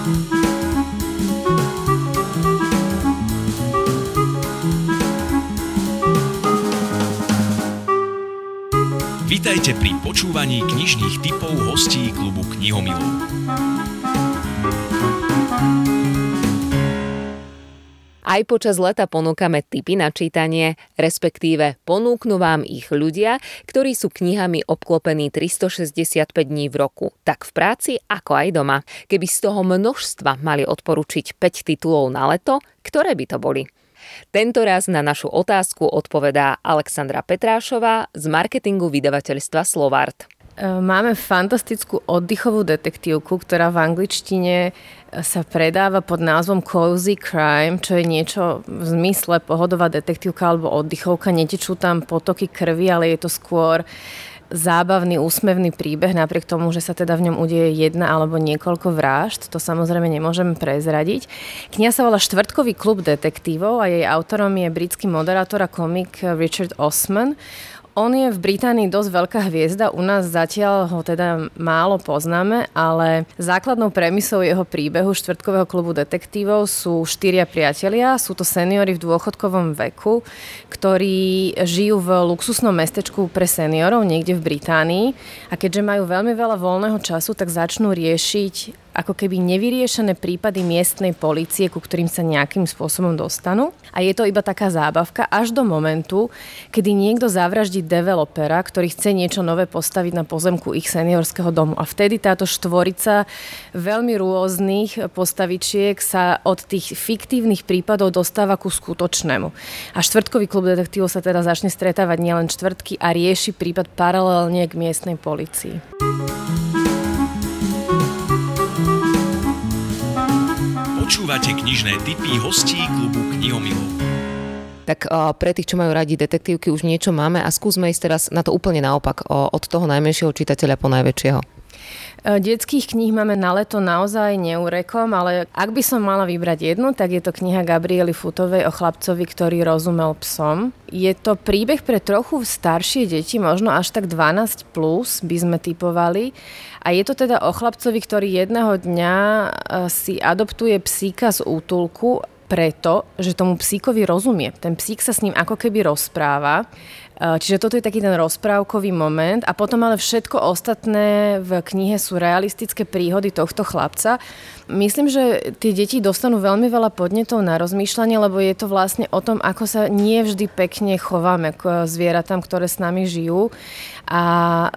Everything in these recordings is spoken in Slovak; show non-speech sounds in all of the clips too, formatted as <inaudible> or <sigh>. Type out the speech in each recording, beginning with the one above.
Vítajte pri počúvaní knižných typov hostí klubu Knihomilov. Aj počas leta ponúkame tipy na čítanie, respektíve ponúknu vám ich ľudia, ktorí sú knihami obklopení 365 dní v roku, tak v práci ako aj doma. Keby z toho množstva mali odporučiť 5 titulov na leto, ktoré by to boli? Tento raz na našu otázku odpovedá Alexandra Petrášová z marketingu vydavateľstva Slovart. E, máme fantastickú oddychovú detektívku, ktorá v angličtine e, sa predáva pod názvom Cozy Crime, čo je niečo v zmysle pohodová detektívka alebo oddychovka. Netečú tam potoky krvi, ale je to skôr zábavný, úsmevný príbeh, napriek tomu, že sa teda v ňom udeje jedna alebo niekoľko vražd. To samozrejme nemôžeme prezradiť. Kniha sa volá Štvrtkový klub detektívov a jej autorom je britský moderátor a komik Richard Osman. On je v Británii dosť veľká hviezda, u nás zatiaľ ho teda málo poznáme, ale základnou premisou jeho príbehu štvrtkového klubu detektívov sú štyria priatelia, sú to seniory v dôchodkovom veku, ktorí žijú v luxusnom mestečku pre seniorov niekde v Británii. A keďže majú veľmi veľa voľného času, tak začnú riešiť ako keby nevyriešené prípady miestnej policie, ku ktorým sa nejakým spôsobom dostanú. A je to iba taká zábavka až do momentu, kedy niekto zavraždí developera, ktorý chce niečo nové postaviť na pozemku ich seniorského domu. A vtedy táto štvorica veľmi rôznych postavičiek sa od tých fiktívnych prípadov dostáva ku skutočnému. A štvrtkový klub detektívov sa teda začne stretávať nielen čtvrtky a rieši prípad paralelne k miestnej policii. Počúvate knižné typy hostí klubu Knihomilov. Tak o, pre tých, čo majú radi detektívky, už niečo máme a skúsme ísť teraz na to úplne naopak, o, od toho najmenšieho čitateľa po najväčšieho. Detských kníh máme na leto naozaj neurekom, ale ak by som mala vybrať jednu, tak je to kniha Gabriely Futovej o chlapcovi, ktorý rozumel psom. Je to príbeh pre trochu staršie deti, možno až tak 12 plus by sme typovali. A je to teda o chlapcovi, ktorý jedného dňa e, si adoptuje psíka z útulku preto, že tomu psíkovi rozumie. Ten psík sa s ním ako keby rozpráva. E, čiže toto je taký ten rozprávkový moment. A potom ale všetko ostatné v knihe sú realistické príhody tohto chlapca. Myslím, že tie deti dostanú veľmi veľa podnetov na rozmýšľanie, lebo je to vlastne o tom, ako sa nie vždy pekne chováme k zvieratám, ktoré s nami žijú. A e,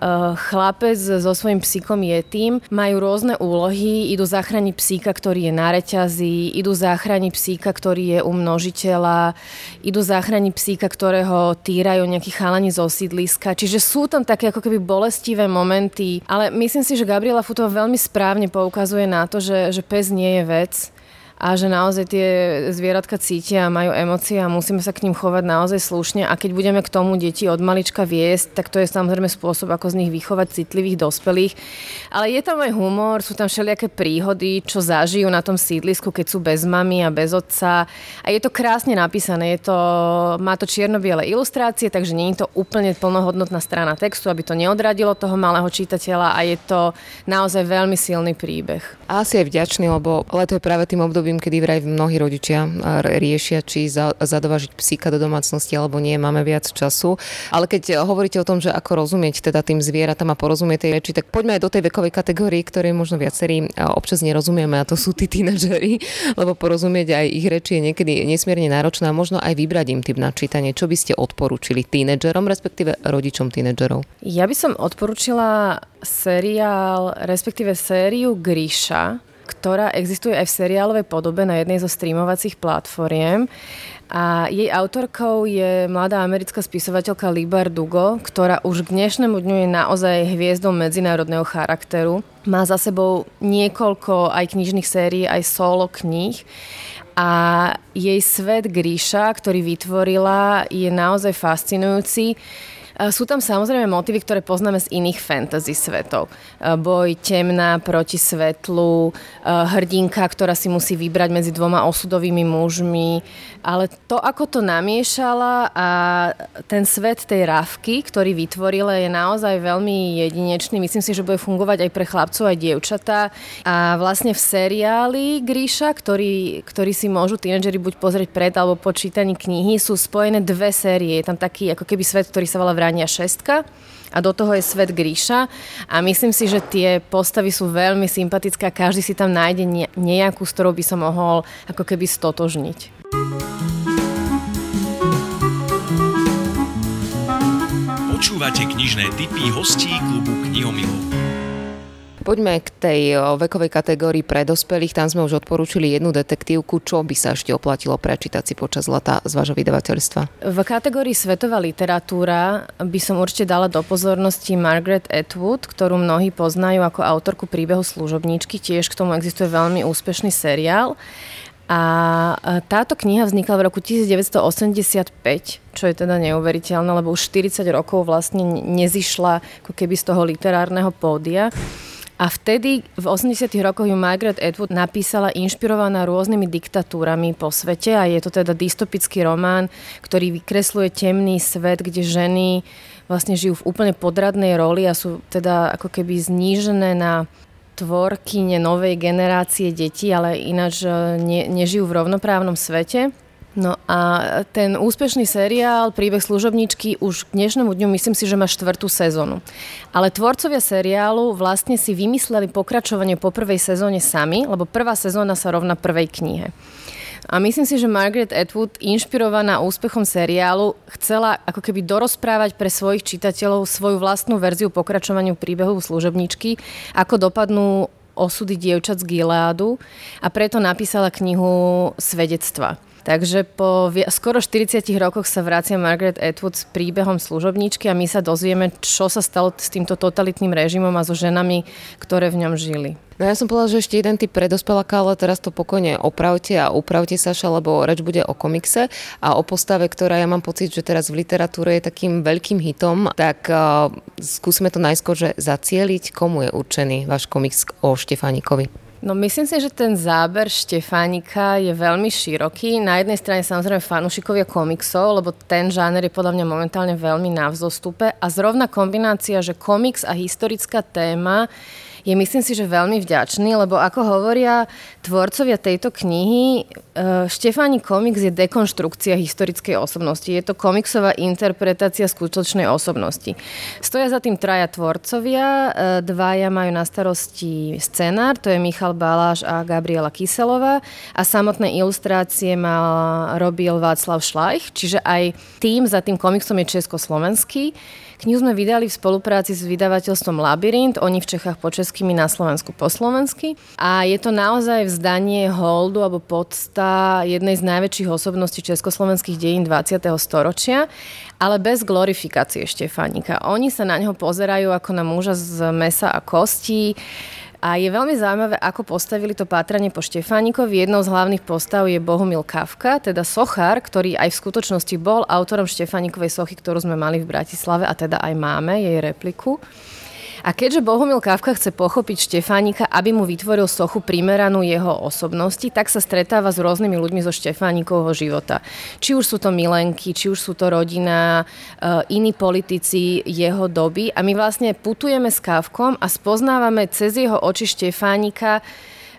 chlapec so svojím psíkom je tým, majú rôzne úlohy, idú zachrániť psíka, ktorý je na reťazi, idú zachrániť psíka, ktorý je u množiteľa, idú zachrániť psíka, ktorého týrajú nejakí chalani zo sídliska. Čiže sú tam také ako keby bolestivé momenty, ale myslím si, že Gabriela Futová veľmi správne poukazuje na to, že, že pes nie je vec a že naozaj tie zvieratka cítia a majú emócie a musíme sa k ním chovať naozaj slušne a keď budeme k tomu deti od malička viesť, tak to je samozrejme spôsob, ako z nich vychovať citlivých dospelých. Ale je tam aj humor, sú tam všelijaké príhody, čo zažijú na tom sídlisku, keď sú bez mamy a bez otca. A je to krásne napísané, je to, má to čierno-biele ilustrácie, takže nie je to úplne plnohodnotná strana textu, aby to neodradilo toho malého čitateľa a je to naozaj veľmi silný príbeh. A asi je vďačný, lebo leto je práve tým obdobím, obdobím, kedy vraj mnohí rodičia riešia, či za, zadovažiť psíka do domácnosti alebo nie, máme viac času. Ale keď hovoríte o tom, že ako rozumieť teda tým zvieratám a porozumieť tej reči, tak poďme aj do tej vekovej kategórie, ktoré možno viacerí občas nerozumieme a to sú tí tínežeri, <laughs> lebo porozumieť aj ich reči je niekedy nesmierne náročné a možno aj vybrať im typ na čítanie. Čo by ste odporúčili tínedžerom, respektíve rodičom tínedžerov? Ja by som odporúčila seriál, respektíve sériu Gríša, ktorá existuje aj v seriálovej podobe na jednej zo streamovacích platformiem. A jej autorkou je mladá americká spisovateľka Libar Dugo, ktorá už k dnešnému dňu je naozaj hviezdou medzinárodného charakteru. Má za sebou niekoľko aj knižných sérií, aj solo kníh. A jej svet Gríša, ktorý vytvorila, je naozaj fascinujúci Sú tam samozrejme motívy, ktoré poznáme z iných fantasy svetov. Boj temná proti svetlu, hrdinka, ktorá si musí vybrať medzi dvoma osudovými mužmi, ale to, ako to namiešala a ten svet tej rávky, ktorý vytvorila, je naozaj veľmi jedinečný. Myslím si, že bude fungovať aj pre chlapcov, aj dievčatá. A vlastne v seriáli Gríša, ktorý, ktorý si môžu tínedžeri buď pozrieť pred alebo po čítaní knihy, sú spojené dve série. Je tam taký ako keby svet, ktorý sa volá Vrania šestka a do toho je svet Gríša a myslím si, že tie postavy sú veľmi sympatické a každý si tam nájde nejakú, s ktorou by som mohol ako keby stotožniť. Počúvate knižné typy hostí klubu Knihomilov. Poďme k tej vekovej kategórii pre dospelých. Tam sme už odporúčili jednu detektívku. Čo by sa ešte oplatilo prečítať si počas leta z vášho vydavateľstva? V kategórii svetová literatúra by som určite dala do pozornosti Margaret Atwood, ktorú mnohí poznajú ako autorku príbehu služobníčky. Tiež k tomu existuje veľmi úspešný seriál. A táto kniha vznikla v roku 1985, čo je teda neuveriteľné, lebo už 40 rokov vlastne nezišla ako keby z toho literárneho pódia. A vtedy v 80. rokoch ju Margaret Atwood napísala inšpirovaná rôznymi diktatúrami po svete a je to teda dystopický román, ktorý vykresluje temný svet, kde ženy vlastne žijú v úplne podradnej roli a sú teda ako keby znížené na tvorkyne novej generácie detí, ale ináč e, ne, nežijú v rovnoprávnom svete. No a ten úspešný seriál Príbeh služobničky už k dnešnému dňu myslím si, že má štvrtú sezónu. Ale tvorcovia seriálu vlastne si vymysleli pokračovanie po prvej sezóne sami, lebo prvá sezóna sa rovná prvej knihe. A myslím si, že Margaret Atwood, inšpirovaná úspechom seriálu, chcela ako keby dorozprávať pre svojich čitateľov svoju vlastnú verziu pokračovaniu príbehu služobničky, ako dopadnú osudy dievčat z Gileadu a preto napísala knihu Svedectva. Takže po skoro 40 rokoch sa vracia Margaret Atwood s príbehom služobníčky a my sa dozvieme, čo sa stalo s týmto totalitným režimom a so ženami, ktoré v ňom žili. No ja som povedala, že ešte jeden typ pre ale teraz to pokojne opravte a upravte Saša, lebo reč bude o komikse a o postave, ktorá ja mám pocit, že teraz v literatúre je takým veľkým hitom, tak uh, skúsme to najskôr, že zacieliť, komu je určený váš komiks o Štefánikovi. No myslím si, že ten záber Štefánika je veľmi široký. Na jednej strane samozrejme fanúšikovia komiksov, lebo ten žáner je podľa mňa momentálne veľmi na vzostupe a zrovna kombinácia, že komiks a historická téma je myslím si, že veľmi vďačný, lebo ako hovoria tvorcovia tejto knihy, e, Štefáni komiks je dekonštrukcia historickej osobnosti. Je to komiksová interpretácia skutočnej osobnosti. Stoja za tým traja tvorcovia, e, dvaja majú na starosti scenár, to je Michal Baláš a Gabriela Kyselová a samotné ilustrácie mal, robil Václav Šlajch, čiže aj tým za tým komiksom je československý. Knihu sme vydali v spolupráci s vydavateľstvom Labyrint, oni v Čechách po česky, my na Slovensku po slovensky. A je to naozaj vzdanie holdu alebo podsta jednej z najväčších osobností československých dejín 20. storočia, ale bez glorifikácie Štefánika. Oni sa na neho pozerajú ako na muža z mesa a kostí, a je veľmi zaujímavé, ako postavili to pátranie po Štefánikovi. Jednou z hlavných postav je Bohumil Kafka, teda sochár, ktorý aj v skutočnosti bol autorom Štefánikovej sochy, ktorú sme mali v Bratislave a teda aj máme jej repliku. A keďže Bohumil Kafka chce pochopiť Štefánika, aby mu vytvoril sochu primeranú jeho osobnosti, tak sa stretáva s rôznymi ľuďmi zo Štefánikovho života. Či už sú to milenky, či už sú to rodina, eh, iní politici jeho doby. A my vlastne putujeme s Kafkom a spoznávame cez jeho oči Štefánika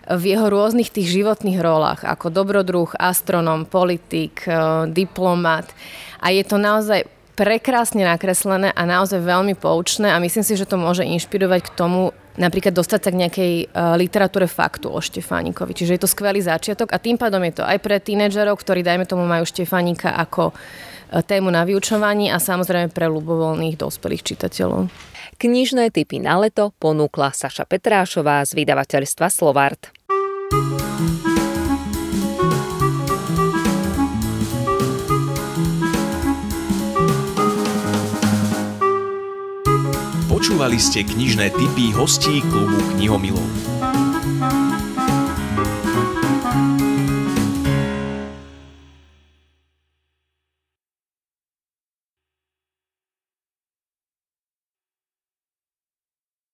v jeho rôznych tých životných rolách, ako dobrodruh, astronom, politik, eh, diplomat. A je to naozaj prekrásne nakreslené a naozaj veľmi poučné a myslím si, že to môže inšpirovať k tomu napríklad dostať sa k nejakej uh, literatúre faktu o Štefánikovi. Čiže je to skvelý začiatok a tým pádom je to aj pre tínedžerov, ktorí dajme tomu majú Štefánika ako uh, tému na vyučovaní a samozrejme pre ľubovoľných dospelých čitateľov. Knižné typy na leto ponúkla Saša Petrášová z vydavateľstva Slovart. Počúvali ste knižné tipy hostí klubu knihomilov.